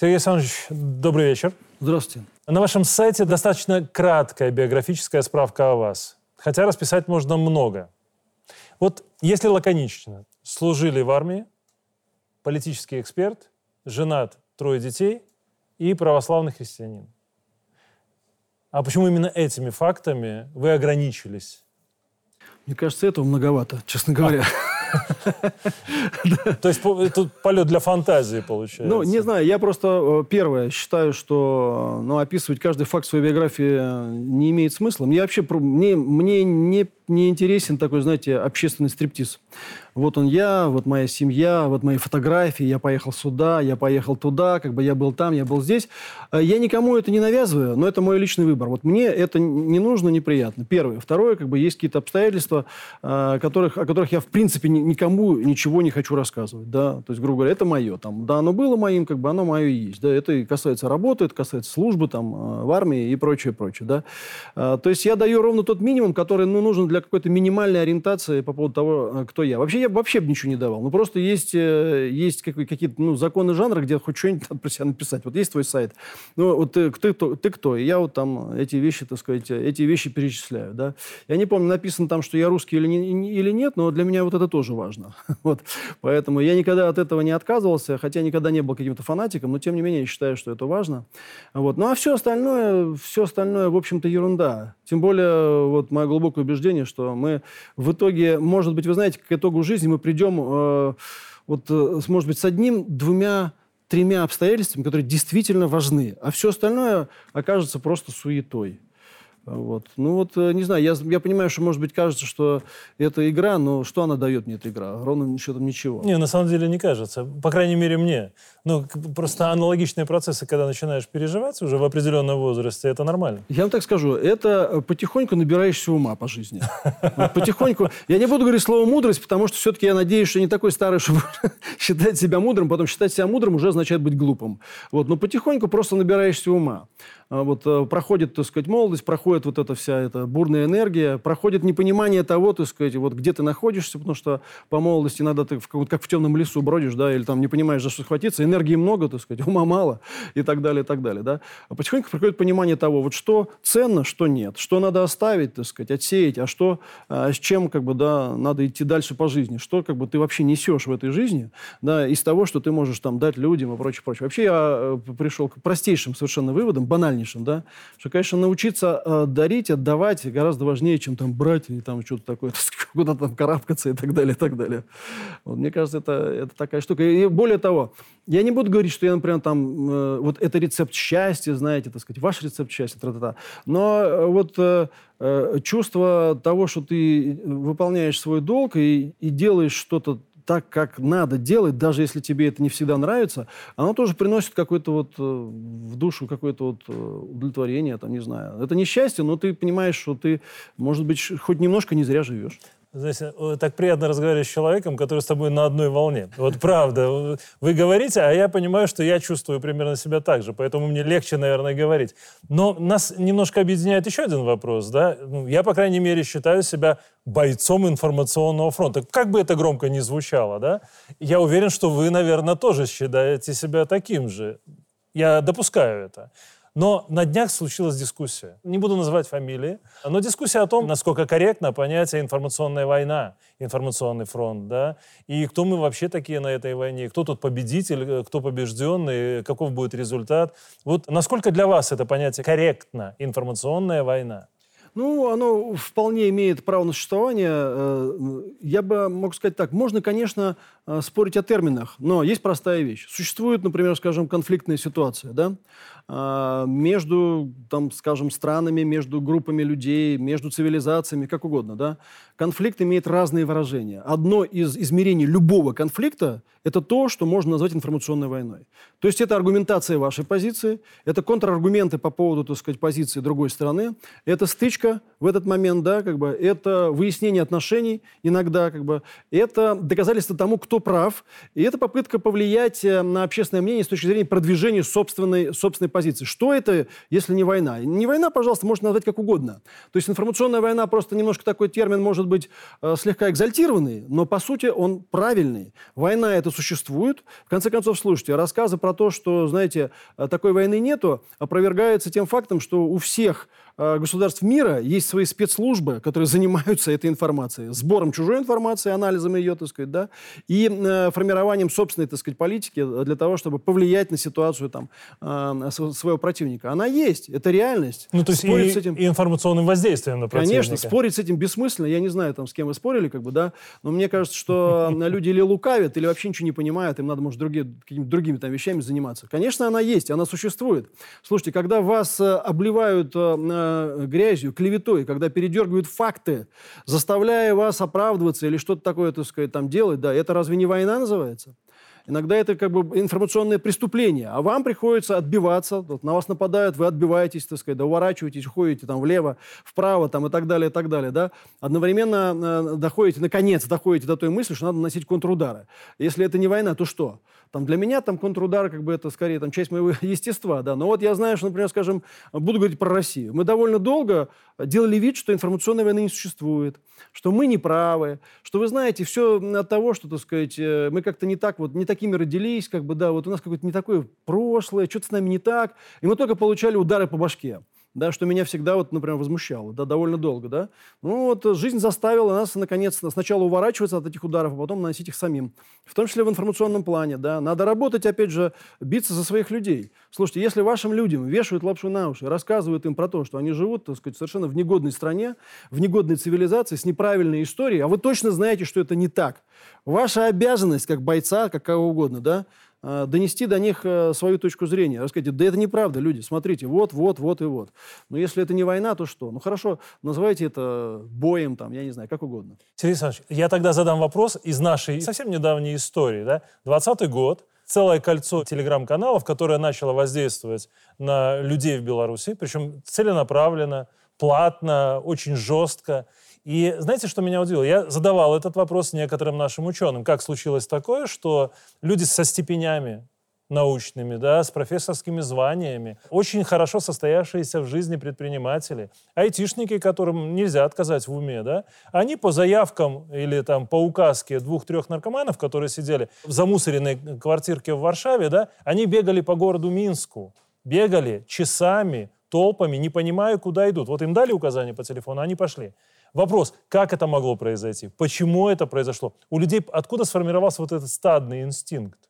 Сергей Александрович, добрый вечер. Здравствуйте. На вашем сайте достаточно краткая биографическая справка о вас, хотя расписать можно много. Вот если лаконично, служили в армии, политический эксперт, женат, трое детей и православный христианин. А почему именно этими фактами вы ограничились? Мне кажется, этого многовато, честно говоря. То есть тут полет для фантазии получается. Ну, не знаю, я просто, э, первое, считаю, что ну, описывать каждый факт своей биографии не имеет смысла. Мне вообще, мне, мне не, не интересен такой, знаете, общественный стриптиз. Вот он я, вот моя семья, вот мои фотографии, я поехал сюда, я поехал туда, как бы я был там, я был здесь. Э, я никому это не навязываю, но это мой личный выбор. Вот мне это не нужно, неприятно. Первое. Второе, как бы есть какие-то обстоятельства, э, которых, о которых я, в принципе, никому ничего не хочу рассказывать. Да? То есть, грубо говоря, это мое. Там, да, оно было моим, как бы оно мое и есть. Да? Это касается работы, это касается службы там, э, в армии и прочее, прочее. Да? То есть я даю ровно тот минимум, который ну, нужен для какой-то минимальной ориентации по поводу того, кто я. Вообще я вообще бы ничего не давал. Ну, просто есть, э, есть какие-то ну, законы жанра, где хоть что-нибудь надо про себя написать. Вот есть твой сайт. Ну, вот ты, ты, ты, ты кто? Я вот там эти вещи, так сказать, эти вещи перечисляю, да. Я не помню, написано там, что я русский или, не, или нет, но для меня вот это тоже важно. вот. Поэтому я никогда от этого не отказывался, хотя никогда не был каким-то фанатиком, но тем не менее я считаю, что это важно. Вот. Ну, а все остальное, все остальное, в общем-то, ерунда. Тем более, вот мое глубокое убеждение, что мы в итоге, может быть, вы знаете, к итогу жизни мы придем, э, вот, э, может быть, с одним, двумя, тремя обстоятельствами, которые действительно важны, а все остальное окажется просто суетой. Вот. Ну вот, э, не знаю, я, я понимаю, что, может быть, кажется, что это игра, но что она дает мне, эта игра? Ровно счетом ничего. Не, на самом деле не кажется. По крайней мере, мне. Ну, просто аналогичные процессы, когда начинаешь переживать уже в определенном возрасте, это нормально. Я вам так скажу, это э, потихоньку набираешься ума по жизни. Потихоньку. Я не буду говорить слово мудрость, потому что все-таки я надеюсь, что не такой старый, чтобы считать себя мудрым, потом считать себя мудрым уже означает быть глупым. Вот. Но потихоньку просто набираешься ума. А вот э, проходит, так сказать, молодость, проходит вот эта вся эта бурная энергия, проходит непонимание того, так сказать, вот где ты находишься, потому что по молодости иногда ты в, как в темном лесу бродишь, да, или там не понимаешь, за что схватиться, энергии много, так сказать, ума мало и так далее, и так далее, да. А потихоньку приходит понимание того, вот что ценно, что нет, что надо оставить, так сказать, отсеять, а что, а с чем, как бы, да, надо идти дальше по жизни, что, как бы, ты вообще несешь в этой жизни, да, из того, что ты можешь там дать людям и прочее, прочее. Вообще я э, пришел к простейшим совершенно выводам, банальнейшим, да, что, конечно, научиться э, дарить, отдавать гораздо важнее, чем там брать и там что-то такое, куда-то там карабкаться и так далее, и так далее. Вот, мне кажется, это, это такая штука. И более того, я не буду говорить, что я, например, там, э, вот это рецепт счастья, знаете, так сказать, ваш рецепт счастья, тра-та-та. Но э, вот э, э, чувство того, что ты выполняешь свой долг и, и делаешь что-то так, как надо делать, даже если тебе это не всегда нравится, оно тоже приносит какое-то вот э, в душу какое-то вот э, удовлетворение, там, не знаю. Это не счастье, но ты понимаешь, что ты, может быть, хоть немножко не зря живешь. Знаете, так приятно разговаривать с человеком, который с тобой на одной волне. Вот правда. Вы говорите, а я понимаю, что я чувствую примерно себя так же, поэтому мне легче, наверное, говорить. Но нас немножко объединяет еще один вопрос. Да? Ну, я, по крайней мере, считаю себя бойцом информационного фронта. Как бы это громко ни звучало, да? Я уверен, что вы, наверное, тоже считаете себя таким же. Я допускаю это. Но на днях случилась дискуссия. Не буду называть фамилии, но дискуссия о том, насколько корректно понятие информационная война, информационный фронт, да, и кто мы вообще такие на этой войне, кто тут победитель, кто побежденный, каков будет результат. Вот насколько для вас это понятие корректно, информационная война? Ну, оно вполне имеет право на существование. Э, я бы мог сказать так. Можно, конечно, э, спорить о терминах, но есть простая вещь. Существует, например, скажем, конфликтная ситуация, да? А, между, там, скажем, странами, между группами людей, между цивилизациями, как угодно. Да? Конфликт имеет разные выражения. Одно из измерений любого конфликта – это то, что можно назвать информационной войной. То есть это аргументация вашей позиции, это контраргументы по поводу, так сказать, позиции другой стороны, это стычка в этот момент, да, как бы, это выяснение отношений иногда, как бы, это доказательство тому, кто прав, и это попытка повлиять э, на общественное мнение с точки зрения продвижения собственной, собственной позиции. Что это, если не война? Не война, пожалуйста, можно назвать как угодно. То есть информационная война просто немножко такой термин может быть э, слегка экзальтированный, но по сути он правильный. Война это существует. В конце концов, слушайте, рассказы про то, что, знаете, э, такой войны нету, опровергаются тем фактом, что у всех государств мира есть свои спецслужбы, которые занимаются этой информацией, сбором чужой информации, анализом ее, так сказать, да, и э, формированием собственной, так сказать, политики для того, чтобы повлиять на ситуацию там э, своего противника. Она есть, это реальность. Ну, то есть спорить и, с этим... и информационным воздействием на противника. Конечно, спорить с этим бессмысленно. Я не знаю, там, с кем вы спорили, как бы, да, но мне кажется, что люди или лукавят, или вообще ничего не понимают, им надо, может, другие, какими-то другими там вещами заниматься. Конечно, она есть, она существует. Слушайте, когда вас обливают Э, грязью, клеветой, когда передергивают факты, заставляя вас оправдываться или что-то такое, так сказать, там делать, да, это разве не война называется? Иногда это как бы информационное преступление, а вам приходится отбиваться, вот, на вас нападают, вы отбиваетесь, так сказать, да, уворачиваетесь, уходите там влево, вправо там, и так далее, и так далее, да. Одновременно э, доходите, наконец доходите до той мысли, что надо наносить контрудары. Если это не война, то что? Там для меня там контрудары, как бы это скорее там часть моего естества, да. Но вот я знаю, что, например, скажем, буду говорить про Россию. Мы довольно долго делали вид, что информационной войны не существует, что мы не правы, что вы знаете, все от того, что, так сказать, э, мы как-то не так вот, не такими родились, как бы, да, вот у нас какое-то не такое прошлое, что-то с нами не так, и мы только получали удары по башке да, что меня всегда, вот, например, возмущало, да, довольно долго, да. Ну, вот жизнь заставила нас, наконец, сначала уворачиваться от этих ударов, а потом наносить их самим. В том числе в информационном плане, да. Надо работать, опять же, биться за своих людей. Слушайте, если вашим людям вешают лапшу на уши, рассказывают им про то, что они живут, так сказать, совершенно в негодной стране, в негодной цивилизации, с неправильной историей, а вы точно знаете, что это не так. Ваша обязанность, как бойца, как кого угодно, да, Э, донести до них э, свою точку зрения. Рассказать, да это неправда, люди, смотрите, вот, вот, вот и вот. Но если это не война, то что? Ну хорошо, называйте это боем, там, я не знаю, как угодно. Сергей Александрович, я тогда задам вопрос из нашей совсем недавней истории. Да? 20 год, целое кольцо телеграм-каналов, которое начало воздействовать на людей в Беларуси, причем целенаправленно, платно, очень жестко. И знаете, что меня удивило? Я задавал этот вопрос некоторым нашим ученым. Как случилось такое, что люди со степенями научными, да, с профессорскими званиями, очень хорошо состоявшиеся в жизни предприниматели, айтишники, которым нельзя отказать в уме, да, они по заявкам или там по указке двух-трех наркоманов, которые сидели в замусоренной квартирке в Варшаве, да, они бегали по городу Минску, бегали часами, толпами, не понимая, куда идут. Вот им дали указания по телефону, они пошли. Вопрос, как это могло произойти? Почему это произошло? У людей откуда сформировался вот этот стадный инстинкт?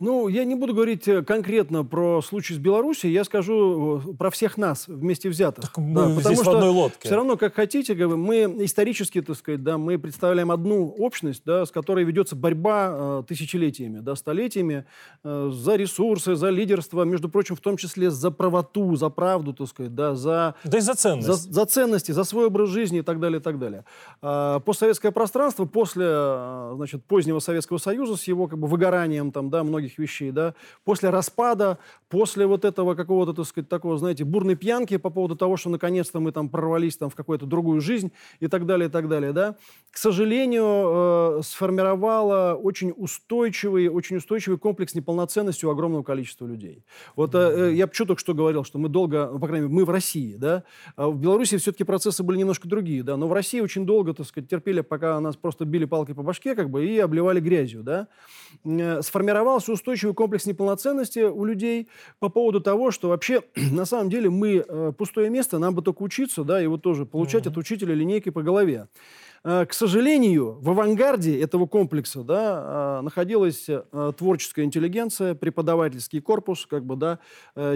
Ну, я не буду говорить э, конкретно про случай с Беларусью, я скажу э, про всех нас вместе взятых. Так мы да, потому что в одной лодке. Все равно, как хотите, мы исторически, так сказать, да, мы представляем одну общность, да, с которой ведется борьба э, тысячелетиями, да, столетиями э, за ресурсы, за лидерство, между прочим, в том числе за правоту, за правду, так сказать, да, за... Да и за ценности. За, за ценности, за свой образ жизни и так далее, и так далее. А, постсоветское пространство после, значит, позднего Советского Союза с его как бы выгоранием там, да, многих многих вещей, да, после распада, после вот этого какого-то, так сказать, такого, знаете, бурной пьянки по поводу того, что наконец-то мы там прорвались там в какую-то другую жизнь и так далее, и так далее, да, к сожалению, э, сформировала очень устойчивый, очень устойчивый комплекс неполноценности у огромного количества людей. Вот э, я почему только что говорил, что мы долго, ну, по крайней мере, мы в России, да, а в Беларуси все-таки процессы были немножко другие, да, но в России очень долго, так сказать, терпели, пока нас просто били палкой по башке, как бы, и обливали грязью, да. Э, сформировался устойчивый комплекс неполноценности у людей по поводу того, что вообще на самом деле мы э, пустое место, нам бы только учиться, да, и вот тоже получать mm-hmm. от учителя линейкой по голове. Э, к сожалению, в авангарде этого комплекса да, э, находилась э, творческая интеллигенция, преподавательский корпус, как бы, да,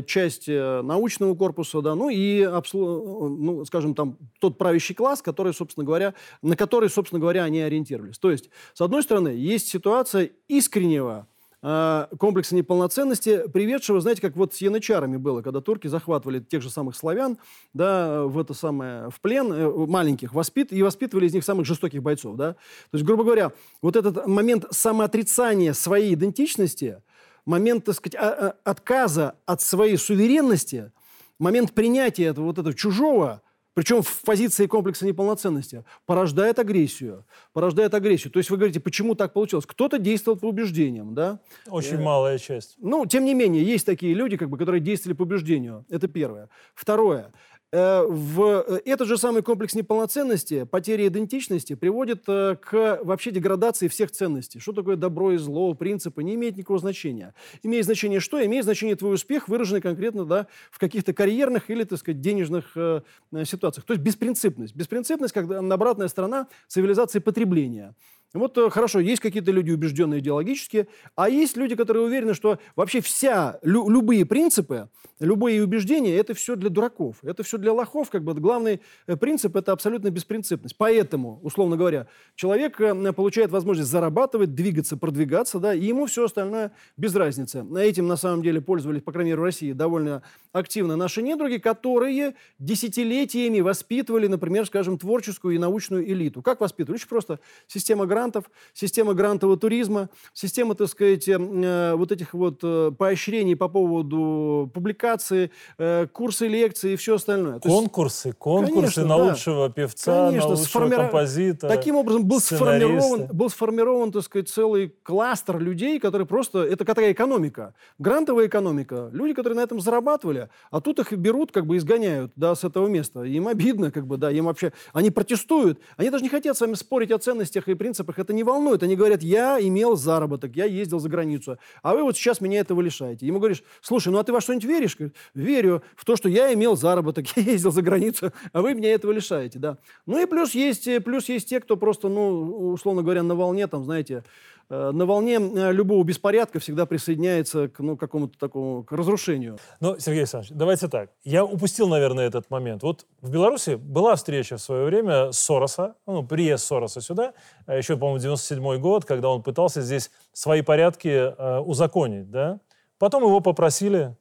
часть научного корпуса, да, ну и, ну, скажем, там, тот правящий класс, который, собственно говоря, на который, собственно говоря, они ориентировались. То есть, с одной стороны, есть ситуация искреннего э, комплекса неполноценности, приведшего, знаете, как вот с янычарами было, когда турки захватывали тех же самых славян, да, в это самое, в плен, э, маленьких, воспит, и воспитывали из них самых жестоких бойцов, да. То есть, грубо говоря, вот этот момент самоотрицания своей идентичности, момент, так сказать, а, а, отказа от своей суверенности, момент принятия этого, вот этого чужого, причем в позиции комплекса неполноценности, порождает агрессию. Порождает агрессию. То есть вы говорите, почему так получилось? Кто-то действовал по убеждениям, да? Очень э, малая часть. Ну, тем не менее, есть такие люди, как бы, которые действовали по убеждению. Это первое. Второе. Э, в э, этот же самый комплекс неполноценности, потери идентичности приводит э, к вообще деградации всех ценностей. Что такое добро и зло, принципы, не имеет никакого значения. Имеет значение что? Имеет значение твой успех, выраженный конкретно да, в каких-то карьерных или, так сказать, денежных э, ситуациях. То есть беспринципность. Беспринципность, как обратная сторона цивилизации потребления. Вот э, хорошо, есть какие-то люди убежденные идеологически, а есть люди, которые уверены, что вообще вся, лю, любые принципы, любые убеждения, это все для дураков, это все для лохов. Как бы главный э, принцип – это абсолютно беспринципность. Поэтому, условно говоря, человек э, получает возможность зарабатывать, двигаться, продвигаться, да, и ему все остальное без разницы. Этим, на самом деле, пользовались, по крайней мере, в России довольно активно наши недруги, которые десятилетиями воспитывали, например, скажем, творческую и научную элиту. Как воспитывали? Очень просто. Система грантов, грантов, система грантового туризма, система, так сказать, э, вот этих вот э, поощрений по поводу публикации, э, курсы лекции и все остальное. Конкурсы, есть, конкурсы конечно, на да. лучшего певца, конечно, на лучшего сформи... композитора. Таким образом был сформирован, был сформирован, так сказать, целый кластер людей, которые просто... Это такая экономика, грантовая экономика. Люди, которые на этом зарабатывали, а тут их берут, как бы изгоняют, да, с этого места. Им обидно, как бы, да, им вообще... Они протестуют, они даже не хотят с вами спорить о ценностях и принципах их это не волнует. Они говорят, я имел заработок, я ездил за границу, а вы вот сейчас меня этого лишаете. Ему говоришь, слушай, ну а ты во что-нибудь веришь? Верю в то, что я имел заработок, я ездил за границу, а вы меня этого лишаете, да. Ну и плюс есть, плюс есть те, кто просто, ну, условно говоря, на волне, там, знаете, Э, на волне э, любого беспорядка всегда присоединяется к ну, какому-то такому к разрушению. Ну, Сергей Александрович, давайте так. Я упустил, наверное, этот момент. Вот в Беларуси была встреча в свое время Сороса, ну, приезд Сороса сюда, э, еще, по-моему, 97 год, когда он пытался здесь свои порядки э, узаконить, да? Потом его попросили,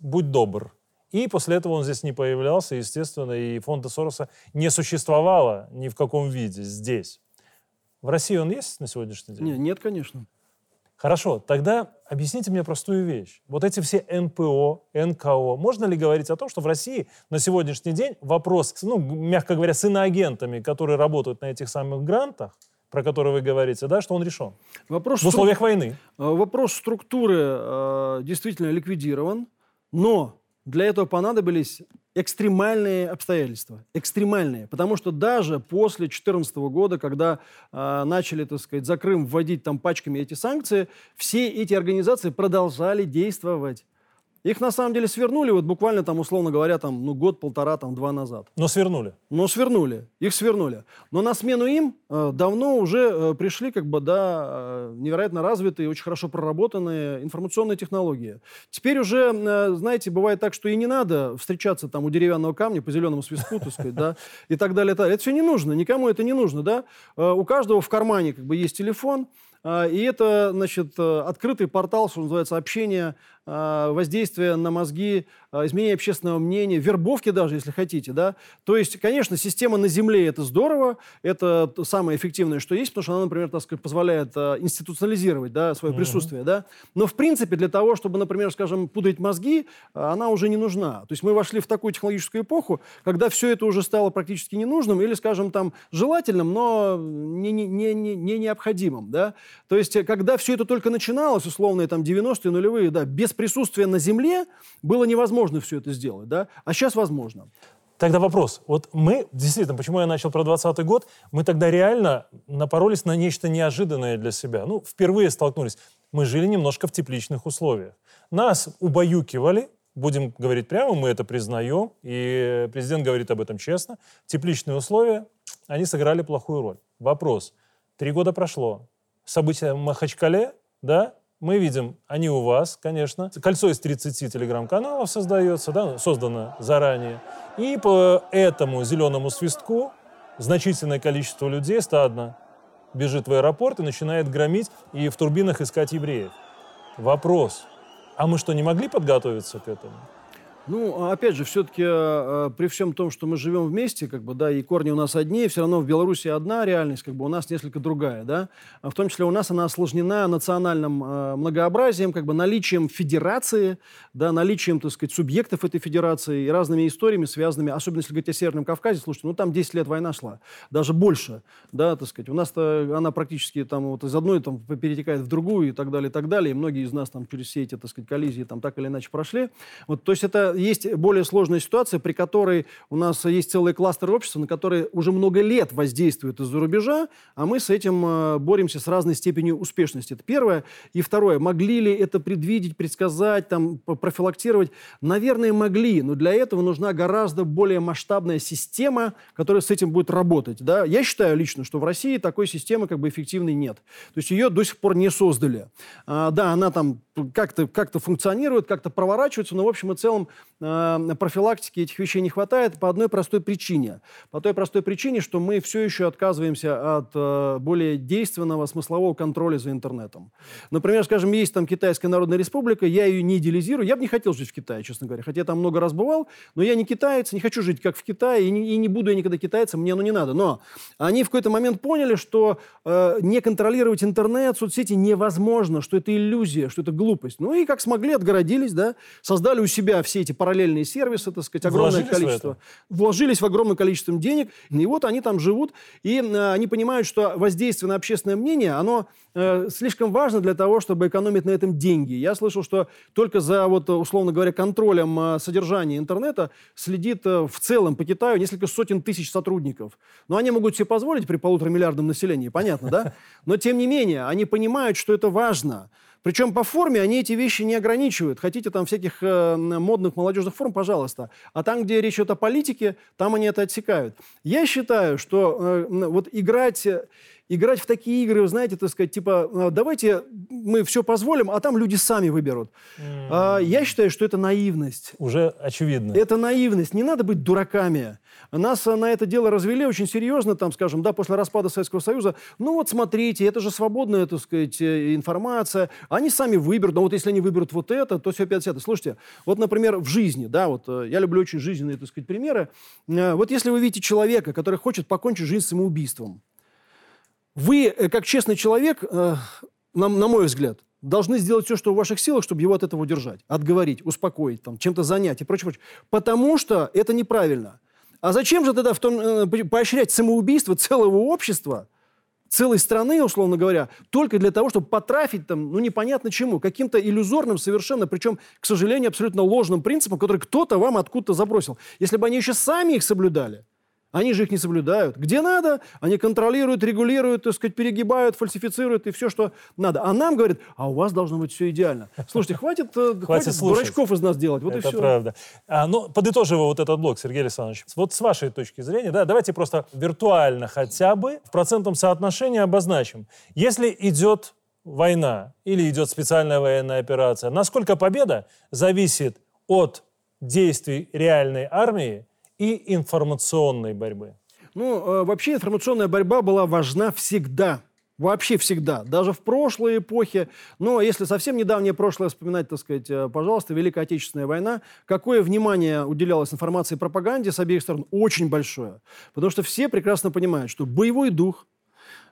будь добр. И после этого он здесь не появлялся, естественно, и фонда Сороса не существовало ни в каком виде здесь. В России он есть на сегодняшний день? Нет, нет, конечно. Хорошо, тогда объясните мне простую вещь. Вот эти все НПО, НКО, можно ли говорить о том, что в России на сегодняшний день вопрос, ну, мягко говоря, с иноагентами, которые работают на этих самых грантах, про которые вы говорите, да, что он решен? Вопрос в условиях стру... войны. Э, вопрос структуры э, действительно ликвидирован, но для этого понадобились экстремальные обстоятельства. Экстремальные. Потому что даже после 2014 года, когда э, начали, так сказать, за Крым вводить там пачками эти санкции, все эти организации продолжали действовать. Их на самом деле свернули, вот буквально там, условно говоря, там, ну, год-полтора, там, два назад. Но свернули. Но свернули. Их свернули. Но на смену им э, давно уже э, пришли, как бы, да, э, невероятно развитые, очень хорошо проработанные информационные технологии. Теперь уже, э, знаете, бывает так, что и не надо встречаться там у деревянного камня по зеленому свистку, так сказать, да, и так далее. Это все не нужно, никому это не нужно, да. Э, у каждого в кармане, как бы, есть телефон, э, и это, значит, открытый портал, что называется, общение воздействия на мозги, а, изменение общественного мнения, вербовки даже, если хотите, да. То есть, конечно, система на Земле – это здорово, это самое эффективное, что есть, потому что она, например, так сказать, позволяет а, институционализировать, да, свое mm-hmm. присутствие, да. Но, в принципе, для того, чтобы, например, скажем, пудрить мозги, она уже не нужна. То есть мы вошли в такую технологическую эпоху, когда все это уже стало практически ненужным или, скажем, там, желательным, но не, не, не, не необходимым, да. То есть, когда все это только начиналось, условные там 90-е, нулевые, да, без без присутствия на земле было невозможно все это сделать, да? А сейчас возможно. Тогда вопрос. Вот мы, действительно, почему я начал про 20 год, мы тогда реально напоролись на нечто неожиданное для себя. Ну, впервые столкнулись. Мы жили немножко в тепличных условиях. Нас убаюкивали, будем говорить прямо, мы это признаем, и президент говорит об этом честно. Тепличные условия, они сыграли плохую роль. Вопрос. Три года прошло. События в Махачкале, да, мы видим, они у вас, конечно. Кольцо из 30 телеграм-каналов создается, да, создано заранее. И по этому зеленому свистку значительное количество людей стадно бежит в аэропорт и начинает громить и в турбинах искать евреев. Вопрос. А мы что, не могли подготовиться к этому? Ну, а опять же, все-таки э, при всем том, что мы живем вместе, как бы, да, и корни у нас одни, все равно в Беларуси одна реальность, как бы у нас несколько другая, да. А в том числе у нас она осложнена национальным э, многообразием, как бы наличием федерации, да, наличием, так сказать, субъектов этой федерации и разными историями, связанными, особенно если говорить о Северном Кавказе, слушайте, ну там 10 лет война шла, даже больше, да, так сказать. У нас-то она практически там вот из одной там перетекает в другую и так далее, и так далее. И многие из нас там через все эти, так сказать, коллизии там так или иначе прошли. Вот, то есть это есть более сложная ситуация, при которой у нас есть целый кластер общества, на которые уже много лет воздействуют из-за рубежа, а мы с этим э, боремся с разной степенью успешности. Это первое. И второе. Могли ли это предвидеть, предсказать, там, профилактировать? Наверное, могли, но для этого нужна гораздо более масштабная система, которая с этим будет работать. Да? Я считаю лично, что в России такой системы как бы эффективной нет. То есть ее до сих пор не создали. А, да, она там как-то как функционирует, как-то проворачивается, но в общем и целом профилактики этих вещей не хватает по одной простой причине. По той простой причине, что мы все еще отказываемся от э, более действенного смыслового контроля за интернетом. Например, скажем, есть там Китайская Народная Республика, я ее не идеализирую, я бы не хотел жить в Китае, честно говоря, хотя я там много раз бывал, но я не китаец, не хочу жить как в Китае, и не, и не буду я никогда китайцем, мне ну не надо. Но они в какой-то момент поняли, что э, не контролировать интернет, соцсети невозможно, что это иллюзия, что это глупость. Ну и как смогли, отгородились, да, создали у себя все эти параллельные сервисы, так сказать, огромное Вложились количество. В Вложились в огромное количество денег, и вот они там живут, и э, они понимают, что воздействие на общественное мнение, оно э, слишком важно для того, чтобы экономить на этом деньги. Я слышал, что только за, вот, условно говоря, контролем э, содержания интернета следит э, в целом по Китаю несколько сотен тысяч сотрудников. Но они могут себе позволить при полутора миллиардном населении, понятно, да? Но тем не менее, они понимают, что это важно. Причем по форме они эти вещи не ограничивают. Хотите там всяких э, модных молодежных форм, пожалуйста. А там, где речь идет о политике, там они это отсекают. Я считаю, что э, вот играть играть в такие игры, знаете, так сказать, типа, «А, давайте мы все позволим, а там люди сами выберут. Mm. А, я считаю, что это наивность. Уже очевидно. Это наивность. Не надо быть дураками. Нас на это дело развели очень серьезно, там, скажем, да, после распада Советского Союза. Ну вот смотрите, это же свободная, так сказать, э, информация. Они сами выберут. Но вот если они выберут вот это, то все 50 Слушайте, вот, например, в жизни, да, вот э, я люблю очень жизненные, так сказать, примеры. Э, вот если вы видите человека, который хочет покончить жизнь самоубийством, вы, э, как честный человек, э, на, на мой взгляд, должны сделать все, что в ваших силах, чтобы его от этого удержать, отговорить, успокоить, там, чем-то занять и прочее, прочее. Потому что это неправильно. А зачем же тогда в том, э, поощрять самоубийство целого общества, целой страны, условно говоря, только для того, чтобы потрафить там, ну, непонятно чему, каким-то иллюзорным совершенно, причем, к сожалению, абсолютно ложным принципом, который кто-то вам откуда-то забросил. Если бы они еще сами их соблюдали, они же их не соблюдают. Где надо, они контролируют, регулируют, так сказать, перегибают, фальсифицируют и все, что надо. А нам говорят, а у вас должно быть все идеально. Слушайте, хватит, э, хватит, хватит дурачков из нас делать. Вот Это и все. правда. А, ну, подытоживая вот этот блок, Сергей Александрович, вот с вашей точки зрения, да, давайте просто виртуально хотя бы в процентном соотношении обозначим. Если идет война или идет специальная военная операция, насколько победа зависит от действий реальной армии и информационной борьбы? Ну, э, вообще информационная борьба была важна всегда. Вообще всегда, даже в прошлой эпохе. Но если совсем недавнее прошлое вспоминать, так сказать, э, пожалуйста, Великая Отечественная война, какое внимание уделялось информации и пропаганде с обеих сторон? Очень большое. Потому что все прекрасно понимают, что боевой дух,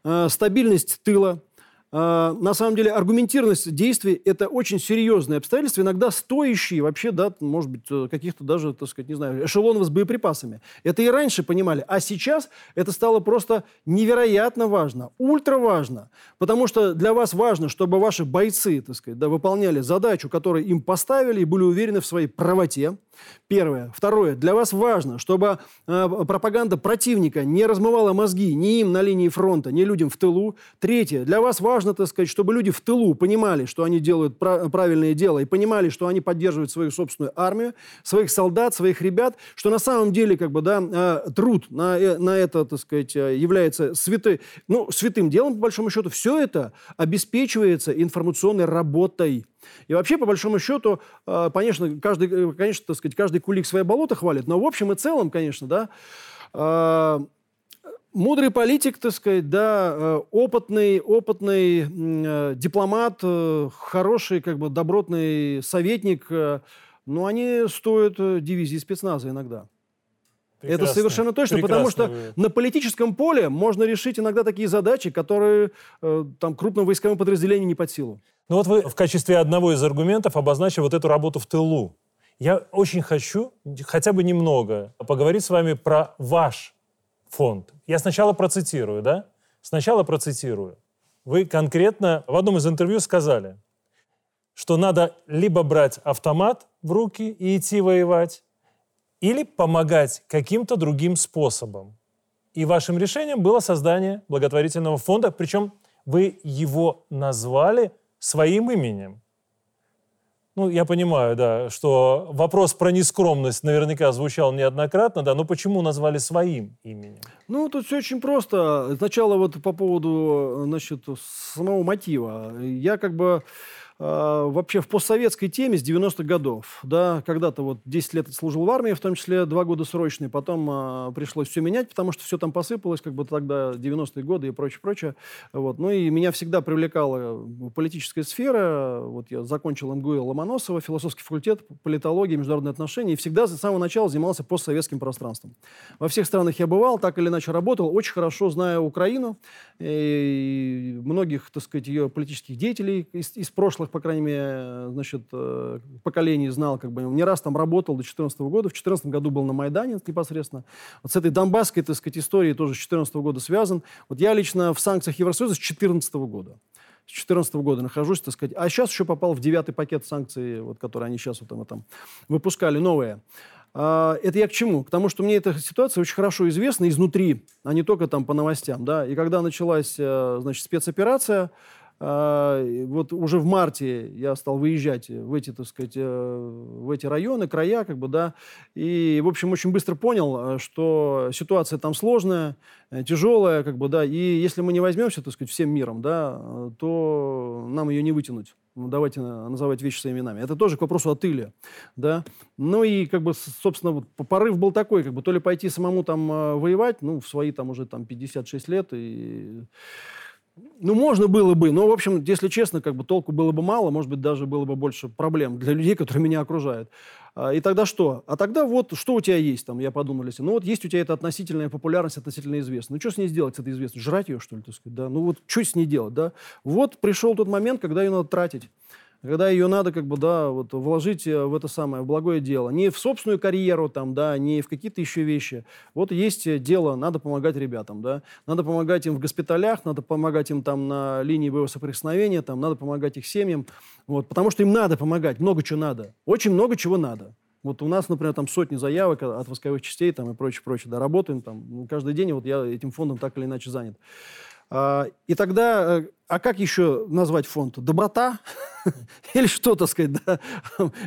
э, стабильность тыла, на самом деле аргументированность действий – это очень серьезные обстоятельства, иногда стоящие вообще, да, может быть, э, каких-то даже, так сказать, не знаю, эшелонов с боеприпасами. Это и раньше понимали, а сейчас это стало просто невероятно важно, ультра важно, потому что для вас важно, чтобы ваши бойцы, так сказать, да, выполняли задачу, которую им поставили и были уверены в своей правоте, Первое. Второе. Для вас важно, чтобы э, пропаганда противника не размывала мозги ни им на линии фронта, ни людям в тылу. Третье. Для вас важно, так сказать, чтобы люди в тылу понимали, что они делают прав- правильное дело, и понимали, что они поддерживают свою собственную армию, своих солдат, своих ребят, что на самом деле, как бы, да, э, труд на, э, на это, так сказать, э, является святой, ну, святым делом, по большому счету. Все это обеспечивается информационной работой. И вообще, по большому счету, э, конечно, каждый, э, конечно, так сказать, каждый кулик свое болото хвалит, но в общем и целом, конечно, да, э, мудрый политик, так сказать, да, опытный, опытный дипломат, хороший, как бы, добротный советник, ну, они стоят э, дивизии спецназа иногда. Прекрасно. Это совершенно точно, потому Прекрасно что вы- на политическом поле можно решить иногда такие задачи, которые э, там крупным войсковым подразделениям не под силу. Ну вот вы в качестве одного из аргументов обозначили вот эту работу в тылу. Я очень хочу, хотя бы немного, поговорить с вами про ваш фонд. Я сначала процитирую, да? Сначала процитирую. Вы конкретно в одном из интервью сказали, что надо либо брать автомат в руки и идти воевать, или помогать каким-то другим способом. И вашим решением было создание благотворительного фонда, причем вы его назвали своим именем. Ну, я понимаю, да, что вопрос про нескромность наверняка звучал неоднократно, да, но почему назвали своим именем? Ну, тут все очень просто. Сначала вот по поводу, значит, самого мотива. Я как бы э, вообще в постсоветской теме с 90-х годов, да, когда-то вот 10 лет служил в армии, в том числе 2 года срочные, потом э, пришлось все менять, потому что все там посыпалось, как бы тогда 90-е годы и прочее, прочее. Вот. Ну и меня всегда привлекала политическая сфера. Вот я закончил МГУ Ломоносова, философский факультет, политология, международные отношения, и всегда с самого начала занимался постсоветским пространством. Во всех странах я бывал, так или иначе работал, очень хорошо знаю Украину, и многих, так сказать, ее политических деятелей из, из прошлых, по крайней мере, значит, э, поколений знал, как бы, не раз там работал до 2014 года, в 2014 году был на Майдане непосредственно. Вот с этой донбасской, так сказать, историей тоже с 2014 года связан. Вот я лично в санкциях Евросоюза с 2014 года. С 2014 года нахожусь, так сказать. А сейчас еще попал в девятый пакет санкций, вот, которые они сейчас вот там, там выпускали, новые. А, Это я к чему? К тому, что мне эта ситуация очень хорошо известна изнутри, а не только там по новостям. Да? И когда началась э, значит, спецоперация, вот уже в марте я стал выезжать в эти, так сказать, э, в эти районы, края, как бы, да, и, в общем, очень быстро понял, э, что ситуация там сложная, э, тяжелая, как бы, да, и если мы не возьмемся, так сказать, всем миром, да, то нам ее не вытянуть. Ну, давайте на- называть вещи своими именами. Это тоже к вопросу о тыле, да. Ну и, как бы, собственно, вот порыв был такой, как бы, то ли пойти самому там воевать, ну, в свои там уже там 56 лет, и ну, можно было бы, но, в общем, если честно, как бы толку было бы мало, может быть, даже было бы больше проблем для людей, которые меня окружают. А, И тогда что? А тогда вот, что у тебя есть там, я подумал, если, ну вот есть у тебя эта относительная популярность, относительная известность. Ну, что с ней сделать, с этой известностью? Жрать ее, что ли, так сказать, да? Ну, вот что с ней делать, да? Вот пришел тот момент, когда ее надо тратить. Когда ее надо, как бы, да, вот, вложить э, в это самое, в благое дело. Не в собственную карьеру, там, да, не в какие-то еще вещи. Вот есть э, дело, надо помогать ребятам, да. Надо помогать им в госпиталях, надо помогать им там на линии боевого соприкосновения, там, надо помогать их семьям. Вот, потому что им надо помогать, много чего надо. Очень много чего надо. Вот у нас, например, там сотни заявок от войсковых частей там, и прочее, прочее. Да, работаем там ну, каждый день, вот я этим фондом так или иначе занят. А, и тогда, э, а как еще назвать фонд? Доброта? Или что, так сказать, да?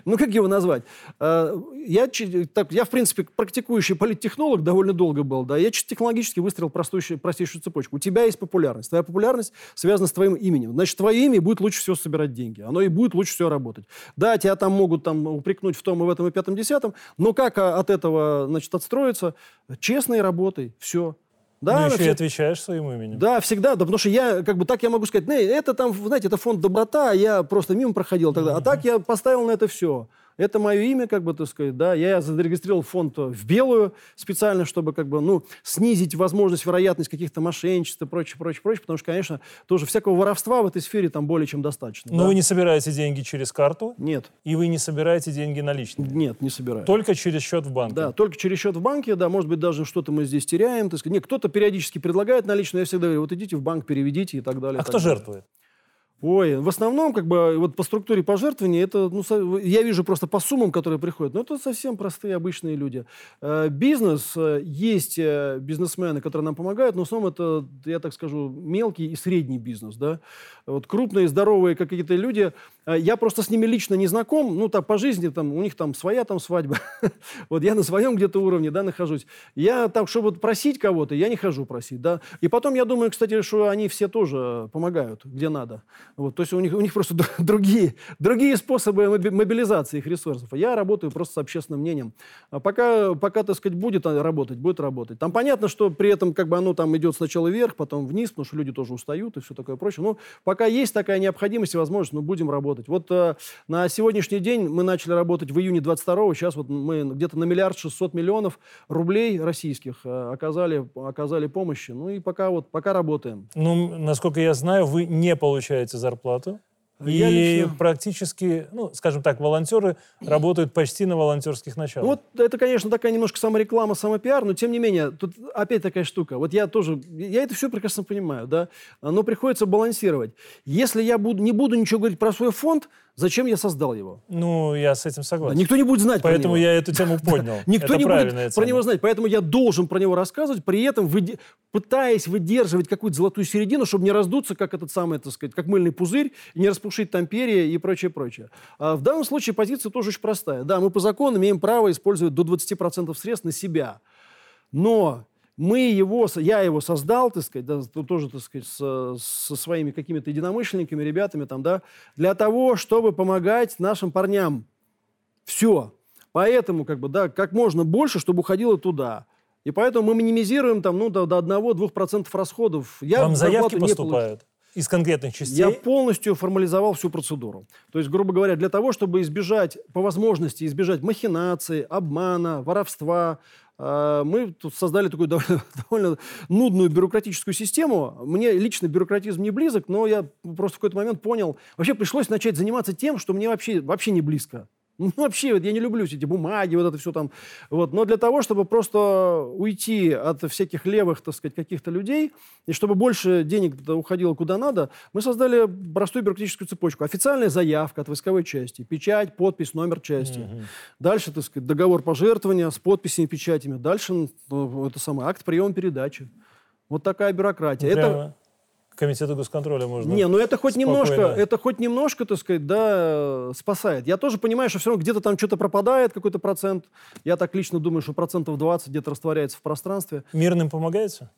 Ну, как его назвать? А, Я, так, я, в принципе, практикующий политтехнолог довольно долго был, да, я технологически выстроил простую, простейшую цепочку. У тебя есть популярность. Твоя популярность связана с твоим именем. Значит, твое имя будет лучше всего собирать деньги. Оно и будет лучше всего работать. Да, тебя там могут там упрекнуть в том и в этом и пятом десятом, но как а, от этого, значит, отстроиться? Честной работой. Все. Да, ну, на еще и отвечаешь своим именем. да, всегда, да, потому что я, как бы так я могу сказать, «Не, это там, знаете, это фонд доброта, а я просто мимо проходил тогда. А так я поставил на это все. Это мое имя, как бы, так сказать, да. Я зарегистрировал фонд в белую специально, чтобы, как бы, ну, снизить возможность, вероятность каких-то мошенничеств и прочее, прочее, прочее, потому что, конечно, тоже всякого воровства в этой сфере там более чем достаточно. Но да. вы не собираете деньги через карту, Нет, и вы не собираете деньги наличными. нет, не собираю. Только через счет в банке. Да, только через счет в банке, да, может быть, даже что-то мы здесь теряем. Так сказать. Нет, кто-то периодически предлагает наличные, я всегда говорю, вот идите в банк, переведите и так далее. А кто далее. жертвует? Ой, в основном, как бы, вот по структуре пожертвований, это, ну, я вижу просто по суммам, которые приходят, но это совсем простые, обычные люди. Э, бизнес, э, есть э, бизнесмены, которые нам помогают, но в основном это, я так скажу, мелкий и средний бизнес, да. Вот крупные, здоровые какие-то люди, я просто с ними лично не знаком, ну, так, по жизни, там, у них там своя там свадьба, вот я на своем где-то уровне, да, нахожусь. Я так, чтобы просить кого-то, я не хожу просить, да. И потом, я думаю, кстати, что они все тоже помогают, где надо. Вот, то есть у них, у них просто другие, другие способы мобилизации их ресурсов. А я работаю просто с общественным мнением. А пока, пока, так сказать, будет работать, будет работать. Там понятно, что при этом как бы оно там идет сначала вверх, потом вниз, потому что люди тоже устают и все такое прочее. Но пока есть такая необходимость и возможность, мы будем работать. Вот э, на сегодняшний день мы начали работать в июне 22 сейчас вот мы где-то на миллиард шестьсот миллионов рублей российских э, оказали, оказали помощи. Ну и пока вот, пока работаем. Ну, насколько я знаю, вы не получаете зарплату. Я и лично- практически, ну, скажем так, волонтеры работают почти на волонтерских началах. Ну, вот это, конечно, такая немножко самореклама, самопиар, но тем не менее, тут опять такая штука. Вот я тоже, я это все прекрасно понимаю, да, но приходится балансировать. Если я буду, не буду ничего говорить про свой фонд, зачем я создал его? Ну, я с этим согласен. Никто не будет знать Поэтому я эту тему поднял. Никто не будет про него знать, поэтому я должен про него рассказывать, при этом пытаясь выдерживать какую-то золотую середину, чтобы не раздуться, как этот самый, так сказать, как мыльный пузырь, не распушить там перья и прочее, прочее. А в данном случае позиция тоже очень простая. Да, мы по закону имеем право использовать до 20% средств на себя. Но мы его, я его создал, так сказать, да, тут тоже, так сказать, со, со своими какими-то единомышленниками, ребятами там, да, для того, чтобы помогать нашим парням. Все. Поэтому, как бы, да, как можно больше, чтобы уходило туда. И поэтому мы минимизируем там, ну, до, до 1-2% расходов. Я Вам заявки поступают из конкретных частей? Я полностью формализовал всю процедуру. То есть, грубо говоря, для того, чтобы избежать, по возможности избежать махинаций, обмана, воровства, мы тут создали такую довольно, довольно нудную бюрократическую систему. Мне лично бюрократизм не близок, но я просто в какой-то момент понял, вообще пришлось начать заниматься тем, что мне вообще, вообще не близко. Ну, вообще, вот я не люблю все эти бумаги, вот это все там. Вот. Но для того, чтобы просто уйти от всяких левых, так сказать, каких-то людей, и чтобы больше денег уходило куда надо, мы создали простую бюрократическую цепочку. Официальная заявка от войсковой части, печать, подпись, номер части. Дальше, так сказать, договор пожертвования с подписями, печатями. Дальше ну, это самое, акт приема передачи. Вот такая бюрократия. Это, Прямо Комитету госконтроля можно... не, ну это хоть спокойно. немножко, это хоть немножко, так сказать, да, спасает. Я тоже понимаю, что все равно где-то там что-то пропадает, какой-то процент. Я так лично думаю, что процентов 20 где-то растворяется в пространстве. Мирным помогаете?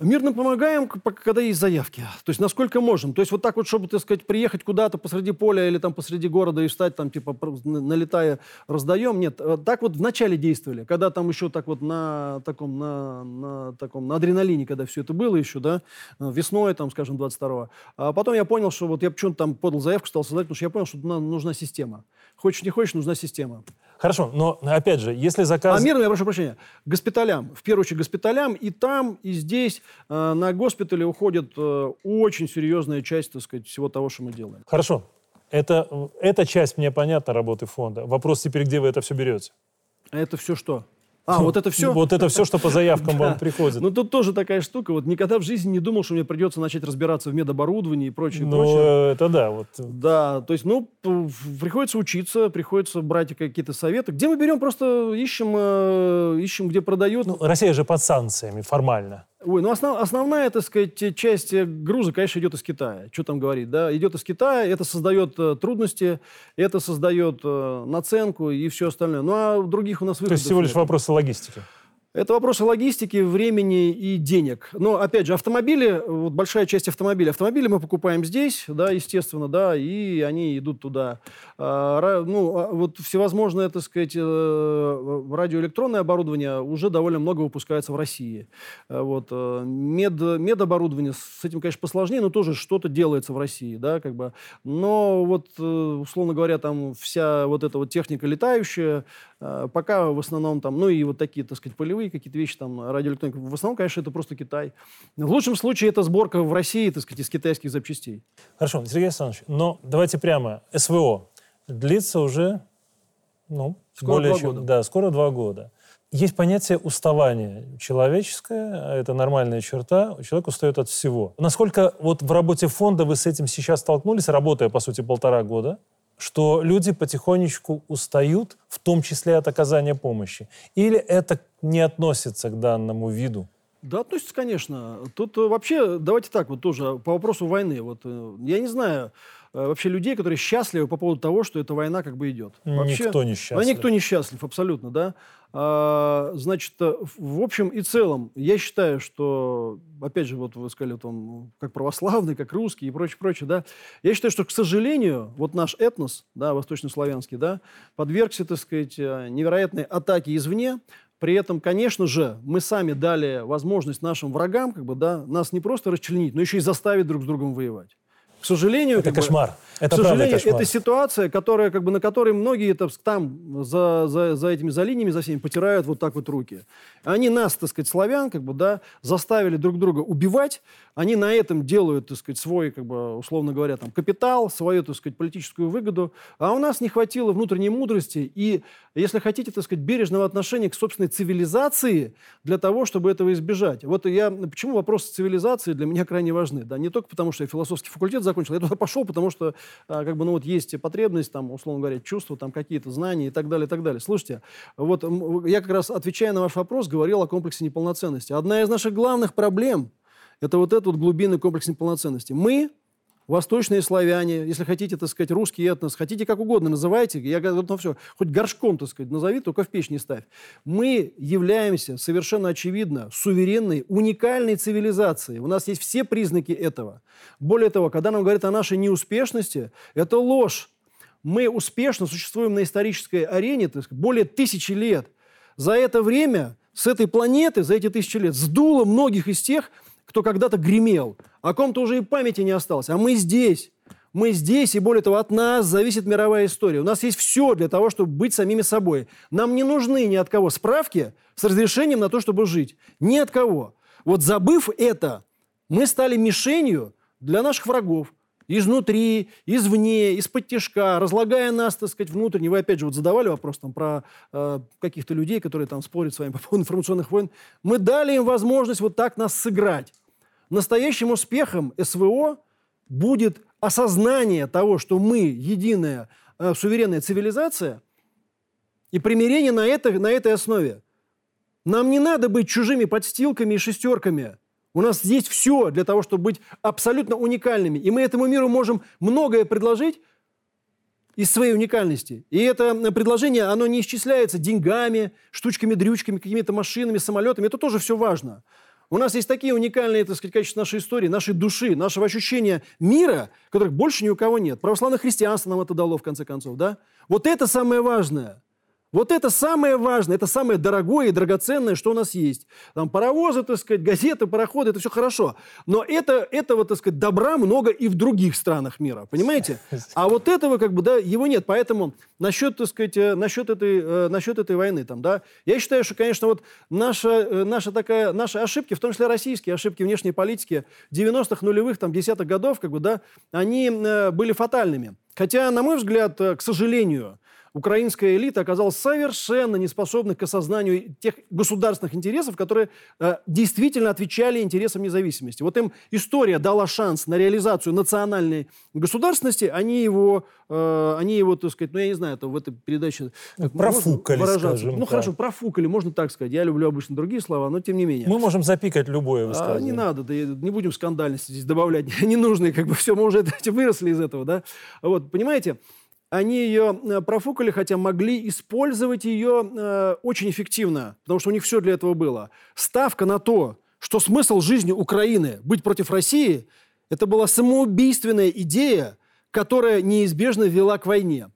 Мирно помогаем, когда есть заявки. То есть насколько можем. То есть вот так вот, чтобы, так сказать, приехать куда-то посреди поля или там посреди города и встать там, типа, налетая, раздаем. Нет, э, так вот вначале действовали, когда там еще так вот на таком, на, на таком, на адреналине, когда все это было еще, да, э, весной, там, скажем, 22-го. А потом я понял, что вот я почему-то там подал заявку, стал создать, потому что я понял, что нужна система. Хочешь, не хочешь, нужна система. Хорошо, но опять же, если заказ... А мирно, я прошу прощения, госпиталям, в первую очередь госпиталям, и там, и здесь э, на госпитале уходит э, очень серьезная часть, так сказать, всего того, что мы делаем. Хорошо. Это, эта часть мне понятна, работы фонда. Вопрос теперь, где вы это все берете? А это все что? А, вот это все? Вот это все, что по заявкам вам приходит. Ну, тут тоже такая штука. Вот никогда в жизни не думал, что мне придется начать разбираться в медоборудовании и прочее, Ну, это да, вот. Да, то есть, ну, приходится учиться, приходится брать какие-то советы. Где мы берем, просто ищем, э, ищем где продают. Ну, Россия же под санкциями формально. Ой, ну основ- основная, так сказать, часть э, груза, конечно, идет из Китая. Что там говорить, да? Идет из Китая, это создает э, трудности, это создает э, наценку и все остальное. Ну, а других у нас То выходов есть всего лишь нет. вопросы логистики. Это вопросы логистики, времени и денег. Но, опять же, автомобили, вот большая часть автомобилей. Автомобили мы покупаем здесь, да, естественно, да, и они идут туда. А, ну, а вот всевозможное, так сказать, э, радиоэлектронное оборудование уже довольно много выпускается в России. А Вот. э, Мед, медоборудование, с этим, конечно, посложнее, но тоже что-то делается в России, да, как бы. Но вот, э, условно говоря, там вся вот эта вот техника летающая, э, пока в основном там, ну и вот такие, так сказать, полевые какие-то вещи, там, радиоэлектроника, в основном, конечно, это просто Китай. В лучшем случае это сборка в России, так сказать, из китайских запчастей. Хорошо, Сергей Александрович, но давайте прямо. СВО длится уже, ну, Скоро более два чем, года. да, скоро два года. Есть понятие уставания человеческое, это нормальная черта, человек устает от всего. Насколько вот в работе фонда вы с этим сейчас столкнулись, работая, по сути, полтора года, что люди потихонечку устают, в том числе от оказания помощи? Или это не относится к данному виду? Да, относится, конечно. Тут вообще, давайте так, вот тоже по вопросу войны. Вот я не знаю, Э, вообще людей, которые счастливы по поводу того, что эта война как бы идет. Вообще, никто не счастлив. А никто не счастлив, абсолютно, да. А, значит, э, в общем и целом, я считаю, что, опять же, вот вы сказали, вот он как православный, как русский и прочее, прочее, да. Я считаю, что, к сожалению, вот наш этнос, да, восточнославянский, да, подвергся, так сказать, э, невероятной атаке извне, при этом, конечно же, мы сами дали возможность нашим врагам, как бы, да, нас не просто расчленить, но еще и заставить друг с другом воевать. К сожалению, это кошмар. Бы, это к сожалению, кошмар. это ситуация, которая, как бы, на которой многие это, там за, за, за этими за линиями, за всеми потирают вот так вот руки. Они нас, так сказать, славян, как бы, да, заставили друг друга убивать. Они на этом делают, так сказать, свой, как бы, условно говоря, там, капитал, свою, так сказать, политическую выгоду. А у нас не хватило внутренней мудрости и, если хотите, так сказать, бережного отношения к собственной цивилизации для того, чтобы этого избежать. Вот я, почему вопросы цивилизации для меня крайне важны. Да, не только потому, что я философский факультет закончил, я туда пошел, потому что а, как бы, ну, вот есть потребность, там, условно говоря, чувства, там, какие-то знания и так далее, и так далее. Слушайте, вот я как раз, отвечая на ваш вопрос, говорил о комплексе неполноценности. Одна из наших главных проблем – это вот этот вот глубинный комплекс неполноценности. Мы, восточные славяне, если хотите, так сказать, русский этнос, хотите как угодно называйте, я говорю, ну все, хоть горшком, так сказать, назови, только в печь не ставь. Мы являемся совершенно очевидно суверенной, уникальной цивилизацией. У нас есть все признаки этого. Более того, когда нам говорят о нашей неуспешности, это ложь. Мы успешно существуем на исторической арене так сказать, более тысячи лет. За это время с этой планеты, за эти тысячи лет, сдуло многих из тех, кто когда-то гремел. О ком-то уже и памяти не осталось. А мы здесь. Мы здесь, и более того, от нас зависит мировая история. У нас есть все для того, чтобы быть самими собой. Нам не нужны ни от кого справки с разрешением на то, чтобы жить. Ни от кого. Вот забыв это, мы стали мишенью для наших врагов. Изнутри, извне, из-под тяжка, разлагая нас, так сказать, внутренне. Вы опять же вот задавали вопрос там про э, каких-то людей, которые там спорят с вами по поводу информационных войн. Мы дали им возможность вот так нас сыграть. Настоящим успехом СВО будет осознание того, что мы единая э, суверенная цивилизация, и примирение на, это, на этой основе. Нам не надо быть чужими подстилками и шестерками. У нас есть все для того, чтобы быть абсолютно уникальными. И мы этому миру можем многое предложить из своей уникальности. И это предложение, оно не исчисляется деньгами, штучками-дрючками, какими-то машинами, самолетами. Это тоже все важно. У нас есть такие уникальные, так сказать, качества нашей истории, нашей души, нашего ощущения мира, которых больше ни у кого нет. Православное христианство нам это дало, в конце концов, да? Вот это самое важное. Вот это самое важное, это самое дорогое и драгоценное, что у нас есть. Там паровозы, так сказать, газеты, пароходы, это все хорошо. Но это, этого, так сказать, добра много и в других странах мира, понимаете? А вот этого, как бы, да, его нет. Поэтому насчет, так сказать, э, насчет этой, э, насчет этой войны, там, да, я считаю, что, конечно, вот наша, э, наша такая, наши ошибки, в том числе российские ошибки внешней политики 90-х, нулевых, там, десятых годов, как бы, да, они были фатальными. Хотя, на мой взгляд, к сожалению, украинская элита оказалась совершенно неспособна к осознанию тех государственных интересов, которые э, действительно отвечали интересам независимости. Вот им история дала шанс на реализацию национальной государственности, они его, э, они его так сказать, ну, я не знаю, это в этой передаче... Профукали, скажем Ну, так. хорошо, профукали, можно так сказать. Я люблю обычно другие слова, но тем не менее. Мы можем запикать любое высказывание. А, не надо, да, не будем скандальности здесь добавлять, не нужно, как бы все, мы уже выросли из этого, да. Вот, понимаете, они ее э, профукали, хотя могли использовать ее э, очень эффективно, потому что у них все для этого было. Ставка на то, что смысл жизни Украины быть против России, это была самоубийственная идея, которая неизбежно вела к войне.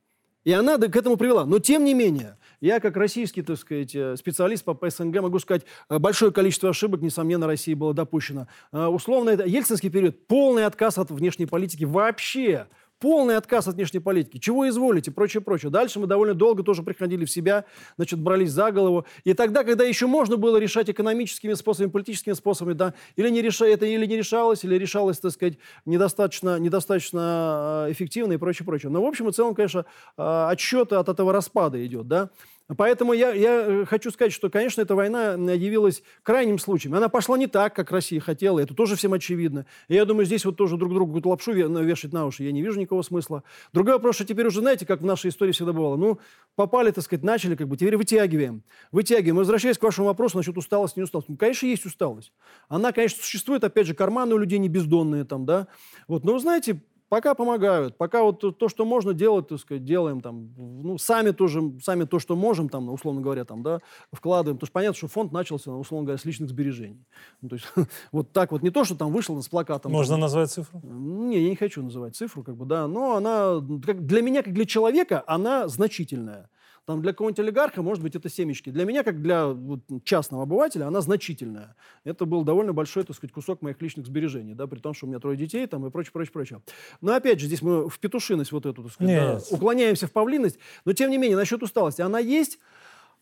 И она к этому привела. Но тем не менее, я как российский, так сказать, э, специалист по СНГ могу сказать, э, большое количество ошибок, несомненно, России было допущено. Условно, это ельцинский период, полный отказ от внешней политики вообще – Полный отказ от внешней политики. Чего изволите, прочее, прочее. Дальше мы довольно долго тоже приходили в себя, значит, брались за голову. И тогда, когда еще можно было решать экономическими способами, политическими способами, да, или не, реша, это или не решалось, или решалось, так сказать, недостаточно, недостаточно э, эффективно и прочее, прочее. Но, в общем и целом, конечно, э, отсчет от этого распада идет, да. Поэтому я, я э, хочу сказать, что, конечно, эта война явилась крайним случаем. Она пошла не так, как Россия хотела, это тоже всем очевидно. И я думаю, здесь вот тоже друг другу какую-то лапшу вешать на уши я не вижу никакого смысла. Другой вопрос, что теперь уже, знаете, как в нашей истории всегда бывало, ну, попали, так сказать, начали, как бы, теперь вытягиваем. Вытягиваем. Возвращаясь к вашему вопросу насчет усталости, не усталости. Ну, конечно, есть усталость. Она, конечно, существует, опять же, карманы у людей не бездонные там, да. Вот, но, знаете, Пока помогают, пока вот то, что можно делать, так сказать, делаем там, ну, сами тоже, сами то, что можем, там, условно говоря, там, да, вкладываем. Потому что понятно, что фонд начался, условно говоря, с личных сбережений. Ну, то есть вот так вот, не то, что там вышел с плакатом. Можно там, назвать цифру? Не, я не хочу называть цифру, как бы, да, но она, как, для меня, как для человека, она значительная. Там для какого-нибудь олигарха, может быть, это семечки. Для меня, как для вот, частного обывателя, она значительная. Это был довольно большой, так сказать, кусок моих личных сбережений, да, при том, что у меня трое детей там и прочее, прочее, прочее. Но опять же, здесь мы в петушиность вот эту, так сказать, да, уклоняемся в павлиность. Но тем не менее, насчет усталости, она есть,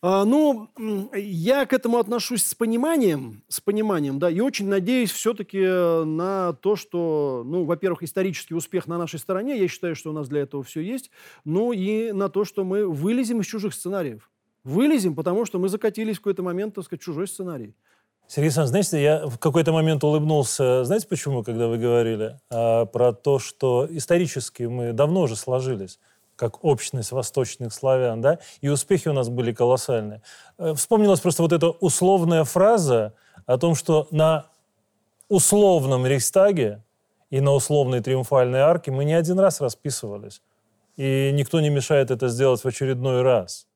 ну, я к этому отношусь с пониманием, с пониманием, да, и очень надеюсь все-таки э, на то, что, ну, во-первых, исторический успех на нашей стороне, я считаю, что у нас для этого все есть, ну и на то, что мы вылезем из чужих сценариев. Вылезем, потому что мы закатились в какой-то момент, так сказать, чужой сценарий. Сергей Александрович, знаете, я в какой-то момент улыбнулся, знаете почему, когда вы говорили а, про то, что исторически мы давно уже сложились как общность восточных славян, да, и успехи у нас были колоссальные. Э, вспомнилась просто вот эта условная фраза о том, что на условном Рейхстаге и на условной Триумфальной арке мы не один раз расписывались. И никто не мешает это сделать в очередной раз.